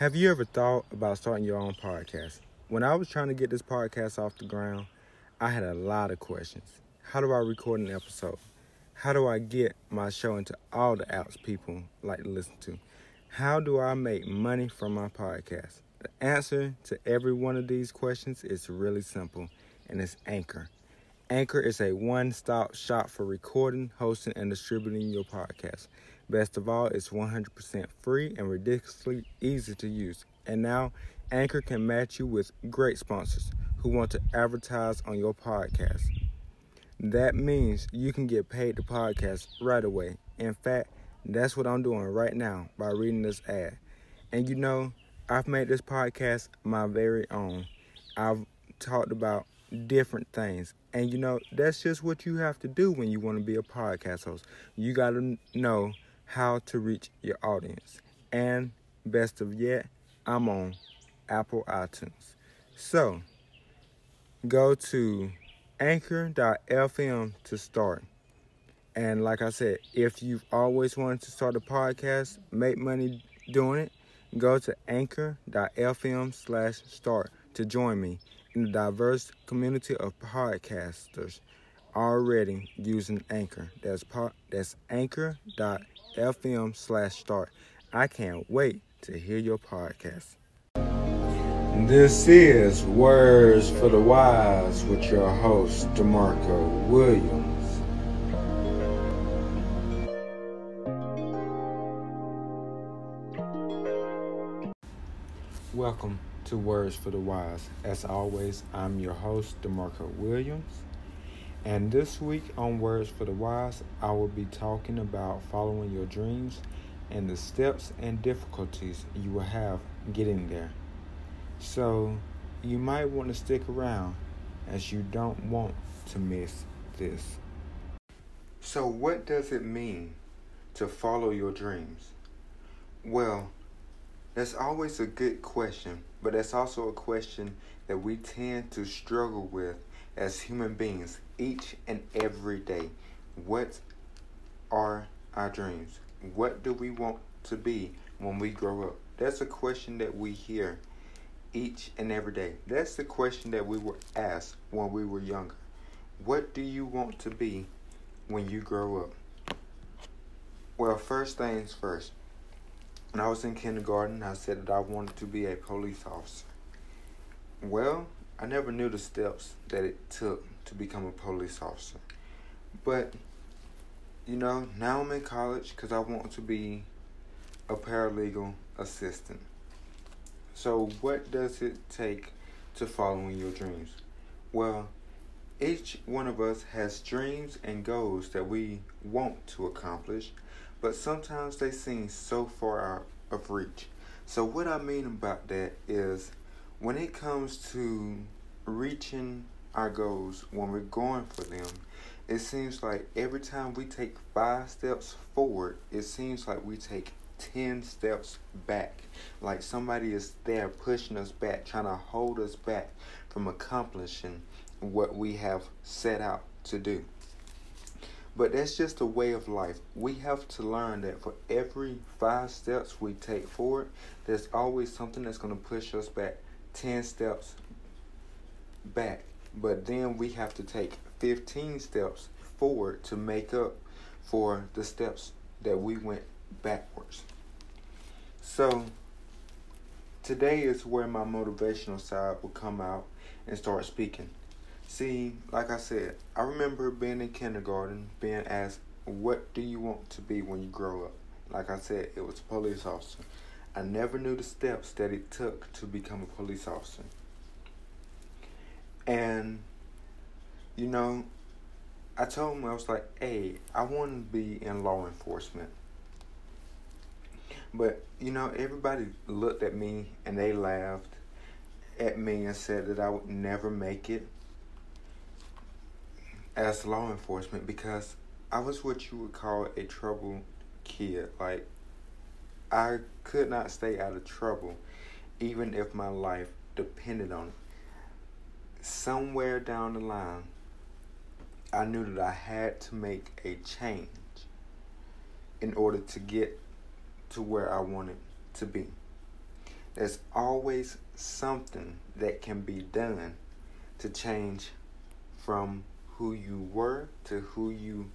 Have you ever thought about starting your own podcast? When I was trying to get this podcast off the ground, I had a lot of questions. How do I record an episode? How do I get my show into all the apps people like to listen to? How do I make money from my podcast? The answer to every one of these questions is really simple, and it's Anchor. Anchor is a one stop shop for recording, hosting, and distributing your podcast. Best of all, it's 100% free and ridiculously easy to use. And now, Anchor can match you with great sponsors who want to advertise on your podcast. That means you can get paid to podcast right away. In fact, that's what I'm doing right now by reading this ad. And you know, I've made this podcast my very own. I've talked about different things. And you know, that's just what you have to do when you want to be a podcast host. You got to know how to reach your audience. And best of yet, I'm on Apple iTunes. So go to anchor.fm to start. And like I said, if you've always wanted to start a podcast, make money doing it, go to anchor.fm slash start to join me in the diverse community of podcasters already using Anchor. That's, po- that's anchor.fm fm slash start. I can't wait to hear your podcast. This is Words for the Wise with your host, DeMarco Williams. Welcome to Words for the Wise. As always, I'm your host, DeMarco Williams. And this week on Words for the Wise, I will be talking about following your dreams and the steps and difficulties you will have getting there. So, you might want to stick around as you don't want to miss this. So, what does it mean to follow your dreams? Well, that's always a good question, but that's also a question that we tend to struggle with as human beings each and every day. What are our dreams? What do we want to be when we grow up? That's a question that we hear each and every day. That's the question that we were asked when we were younger. What do you want to be when you grow up? Well, first things first. When I was in kindergarten, I said that I wanted to be a police officer. Well, I never knew the steps that it took to become a police officer. But, you know, now I'm in college because I want to be a paralegal assistant. So, what does it take to following your dreams? Well, each one of us has dreams and goals that we want to accomplish, but sometimes they seem so far out of reach. So, what I mean about that is when it comes to reaching our goals, when we're going for them, it seems like every time we take five steps forward, it seems like we take 10 steps back. Like somebody is there pushing us back, trying to hold us back from accomplishing what we have set out to do. But that's just a way of life. We have to learn that for every five steps we take forward, there's always something that's going to push us back 10 steps back. But then we have to take 15 steps forward to make up for the steps that we went backwards. So today is where my motivational side will come out and start speaking. See, like I said, I remember being in kindergarten, being asked, What do you want to be when you grow up? Like I said, it was a police officer. I never knew the steps that it took to become a police officer. And, you know, I told him, I was like, hey, I want to be in law enforcement. But, you know, everybody looked at me and they laughed at me and said that I would never make it as law enforcement because I was what you would call a trouble kid. Like, I could not stay out of trouble, even if my life depended on it. Somewhere down the line, I knew that I had to make a change in order to get to where I wanted to be. There's always something that can be done to change from who you were to who you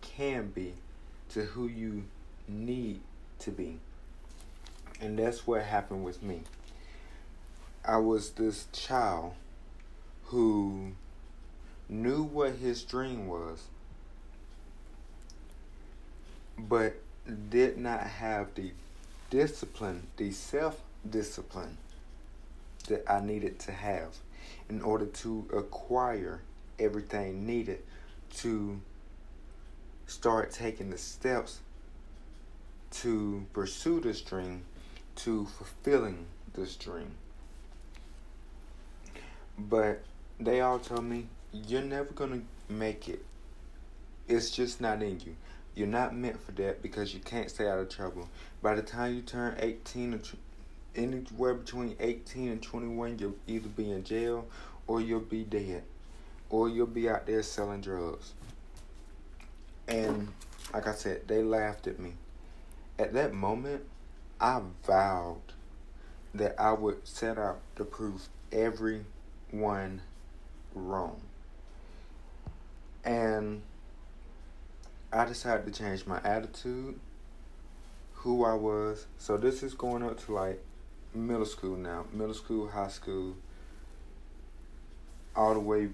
can be to who you need to be. And that's what happened with me. I was this child who knew what his dream was, but did not have the discipline, the self discipline that I needed to have in order to acquire everything needed to start taking the steps to pursue this dream, to fulfilling this dream. But they all told me, you're never going to make it. It's just not in you. You're not meant for that because you can't stay out of trouble. By the time you turn 18 or anywhere between 18 and 21, you'll either be in jail or you'll be dead or you'll be out there selling drugs. And like I said, they laughed at me. At that moment, I vowed that I would set out to prove everyone wrong. And I decided to change my attitude, who I was. So this is going up to like middle school now, middle school, high school, all the way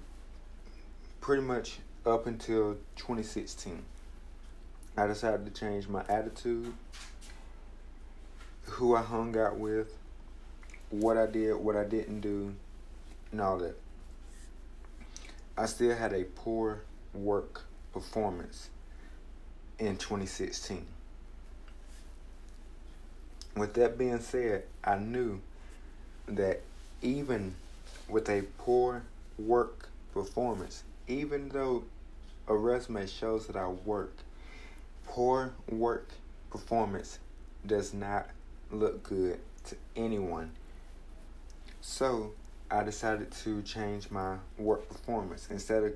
pretty much up until 2016. I decided to change my attitude, who I hung out with, what I did, what I didn't do, and all that. I still had a poor work performance in 2016. With that being said, I knew that even with a poor work performance, even though a resume shows that I work, poor work performance does not look good to anyone. So I decided to change my work performance. Instead of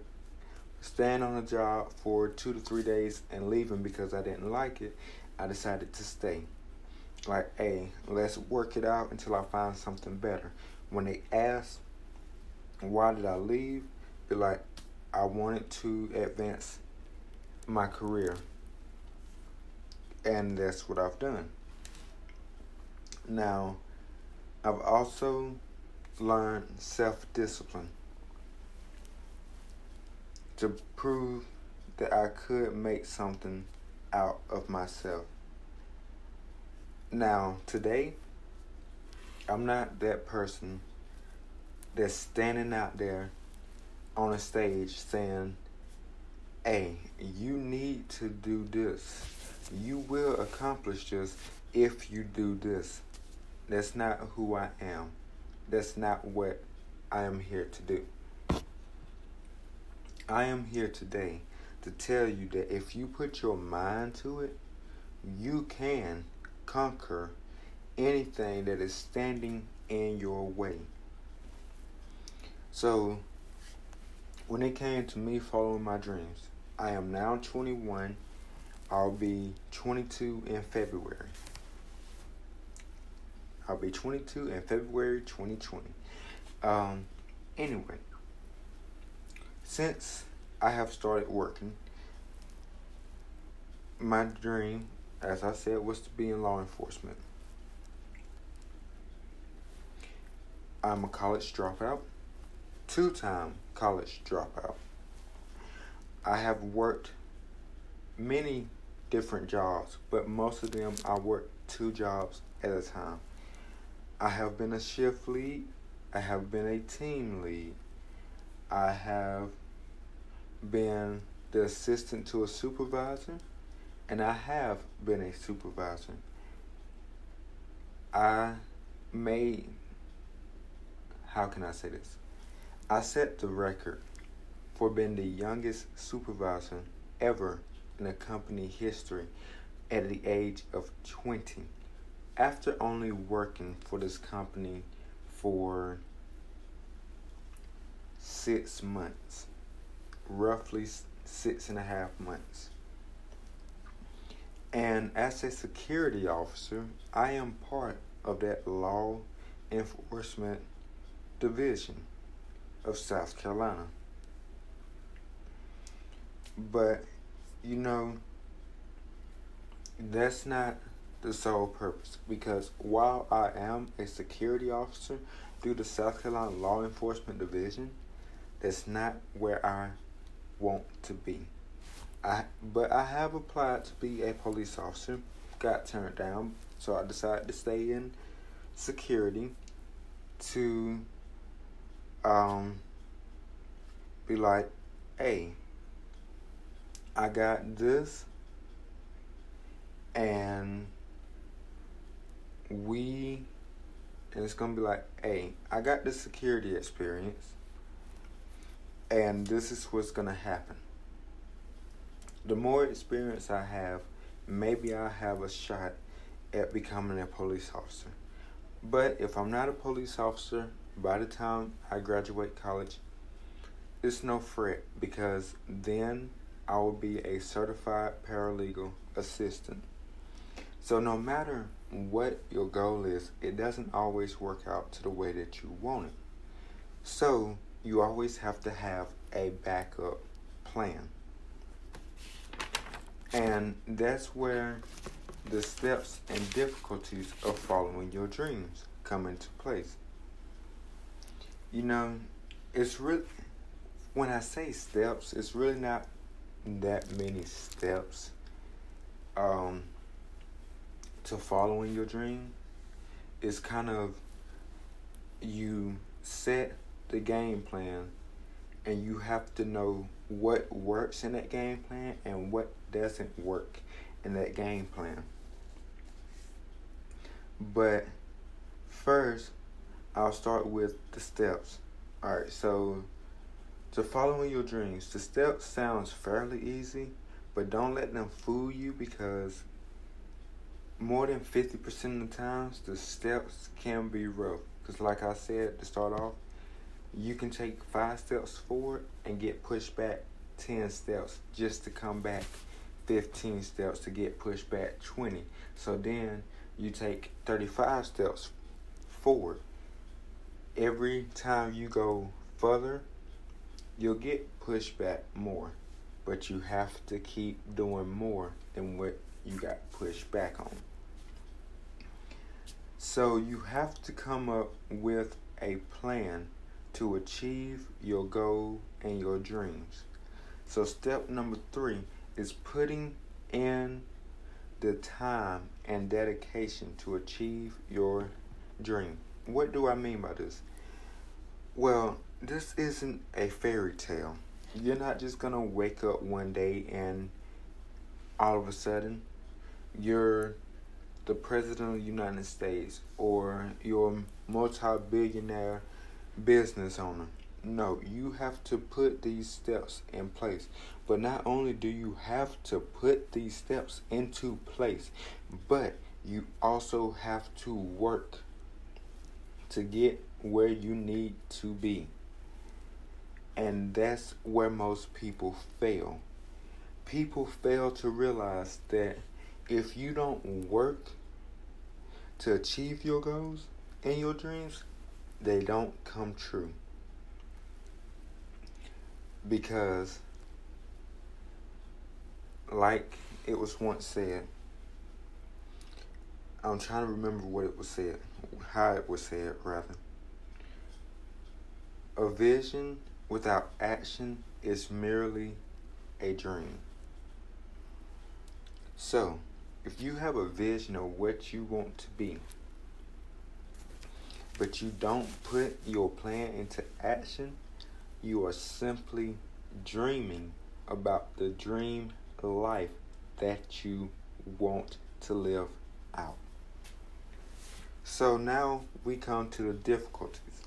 staying on a job for two to three days and leaving because I didn't like it, I decided to stay. Like, hey, let's work it out until I find something better. When they ask, why did I leave? Be like, I wanted to advance my career. And that's what I've done. Now, I've also learned self discipline to prove that I could make something out of myself. Now, today, I'm not that person that's standing out there on a stage saying, hey, you need to do this. You will accomplish this if you do this. That's not who I am. That's not what I am here to do. I am here today to tell you that if you put your mind to it, you can conquer anything that is standing in your way. So, when it came to me following my dreams, I am now 21. I'll be 22 in February. I'll be 22 in February 2020. Um, anyway, since I have started working, my dream, as I said, was to be in law enforcement. I'm a college dropout two time college dropout. I have worked many different jobs, but most of them I worked two jobs at a time. I have been a shift lead, I have been a team lead, I have been the assistant to a supervisor, and I have been a supervisor. I made, how can I say this? I set the record for being the youngest supervisor ever in the company history at the age of 20 after only working for this company for six months, roughly six and a half months. And as a security officer, I am part of that law enforcement division of South Carolina. But, you know, that's not the sole purpose because while I am a security officer through the South Carolina Law Enforcement Division, that's not where I want to be. I but I have applied to be a police officer, got turned down, so I decided to stay in security to um be like, hey, I got this and we and it's gonna be like, hey, I got this security experience and this is what's gonna happen. The more experience I have, maybe I'll have a shot at becoming a police officer. But if I'm not a police officer by the time I graduate college, it's no fret because then I will be a certified paralegal assistant. So no matter what your goal is, it doesn't always work out to the way that you want it. So you always have to have a backup plan. And that's where the steps and difficulties of following your dreams come into place. You know, it's really, when I say steps, it's really not that many steps um, to following your dream. It's kind of you set the game plan and you have to know what works in that game plan and what doesn't work in that game plan. But first, I'll start with the steps. All right, so to following your dreams, the steps sounds fairly easy, but don't let them fool you because more than 50% of the times the steps can be rough. Because like I said to start off, you can take five steps forward and get pushed back 10 steps just to come back 15 steps to get pushed back 20. So then you take 35 steps forward. Every time you go further, you'll get pushback more. But you have to keep doing more than what you got pushed back on. So you have to come up with a plan to achieve your goal and your dreams. So, step number three is putting in the time and dedication to achieve your dream. What do I mean by this? Well, this isn't a fairy tale. You're not just gonna wake up one day and all of a sudden you're the president of the United States or you're a multi billionaire business owner. No, you have to put these steps in place. But not only do you have to put these steps into place, but you also have to work to get where you need to be. And that's where most people fail. People fail to realize that if you don't work to achieve your goals and your dreams, they don't come true. Because, like it was once said, I'm trying to remember what it was said, how it was said, rather. A vision without action is merely a dream. So, if you have a vision of what you want to be, but you don't put your plan into action, you are simply dreaming about the dream life that you want to live out. So now we come to the difficulties.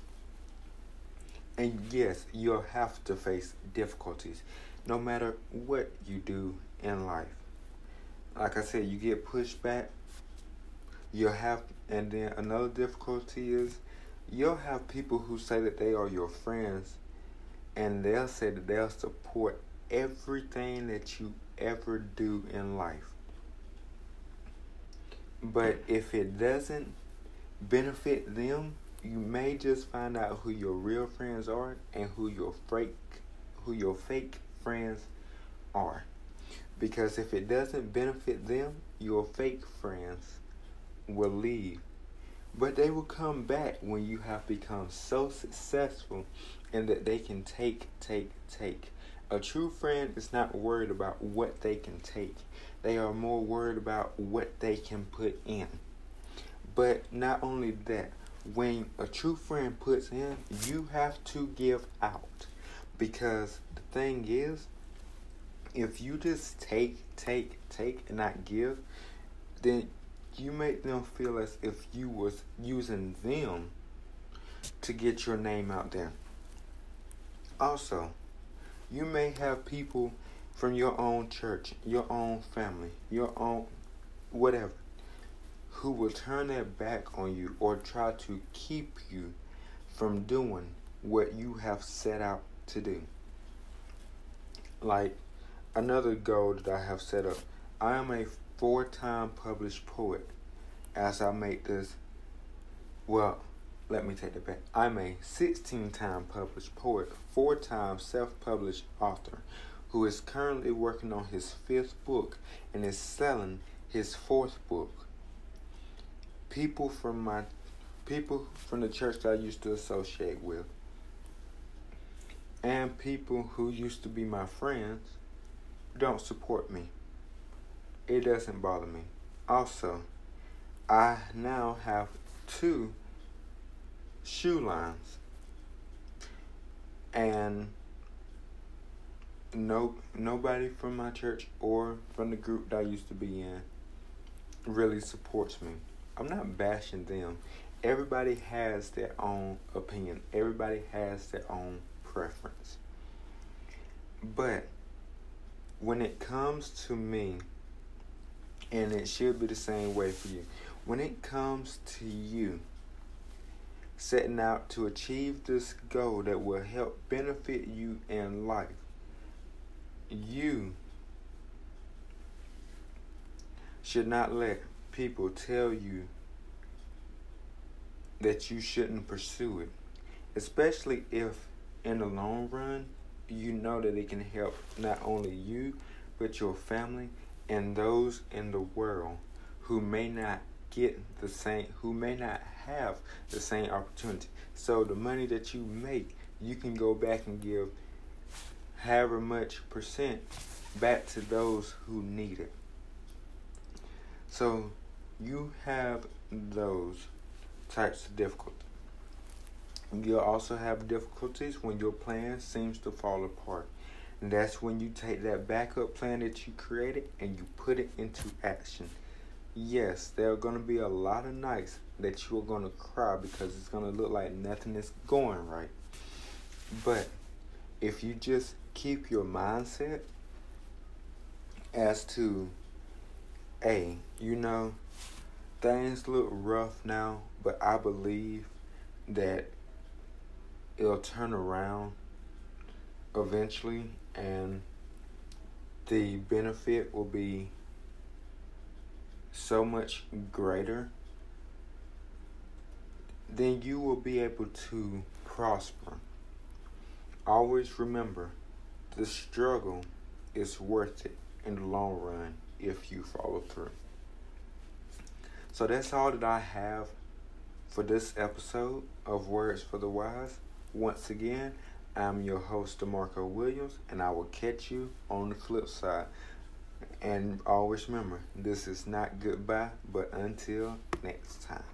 And yes, you'll have to face difficulties no matter what you do in life. Like I said, you get pushed back, you'll have and then another difficulty is you'll have people who say that they are your friends and they'll say that they'll support everything that you ever do in life. But if it doesn't benefit them, you may just find out who your real friends are and who your fake who your fake friends are. Because if it doesn't benefit them, your fake friends will leave. But they will come back when you have become so successful and that they can take, take, take. A true friend is not worried about what they can take. They are more worried about what they can put in. But not only that, when a true friend puts in, you have to give out. Because the thing is, if you just take, take, take, and not give, then you make them feel as if you was using them to get your name out there. Also, you may have people from your own church, your own family, your own whatever, who will turn their back on you or try to keep you from doing what you have set out to do. Like another goal that I have set up, I am a four time published poet. As I make this, well, let me take it back. I'm a 16 time published poet, four time self published author who is currently working on his fifth book and is selling his fourth book. People from my people from the church that I used to associate with and people who used to be my friends don't support me. It doesn't bother me. Also, I now have two shoe lines. And no nobody from my church or from the group that I used to be in really supports me. I'm not bashing them. Everybody has their own opinion. Everybody has their own preference. But when it comes to me, and it should be the same way for you, when it comes to you, setting out to achieve this goal that will help benefit you in life. You should not let people tell you that you shouldn't pursue it, especially if in the long run you know that it can help not only you but your family and those in the world who may not get the same who may not have the same opportunity. So the money that you make, you can go back and give however much percent back to those who need it. So you have those types of difficulties. You'll also have difficulties when your plan seems to fall apart. And that's when you take that backup plan that you created and you put it into action yes, there are going to be a lot of nights that you're going to cry because it's going to look like nothing is going right. But if you just keep your mindset as to, hey, you know, things look rough now, but I believe that it'll turn around eventually and the benefit will be so much greater, then you will be able to prosper. Always remember the struggle is worth it in the long run if you follow through. So that's all that I have for this episode of Words for the Wise. Once again, I'm your host, DeMarco Williams, and I will catch you on the flip side. And always remember, this is not goodbye, but until next time.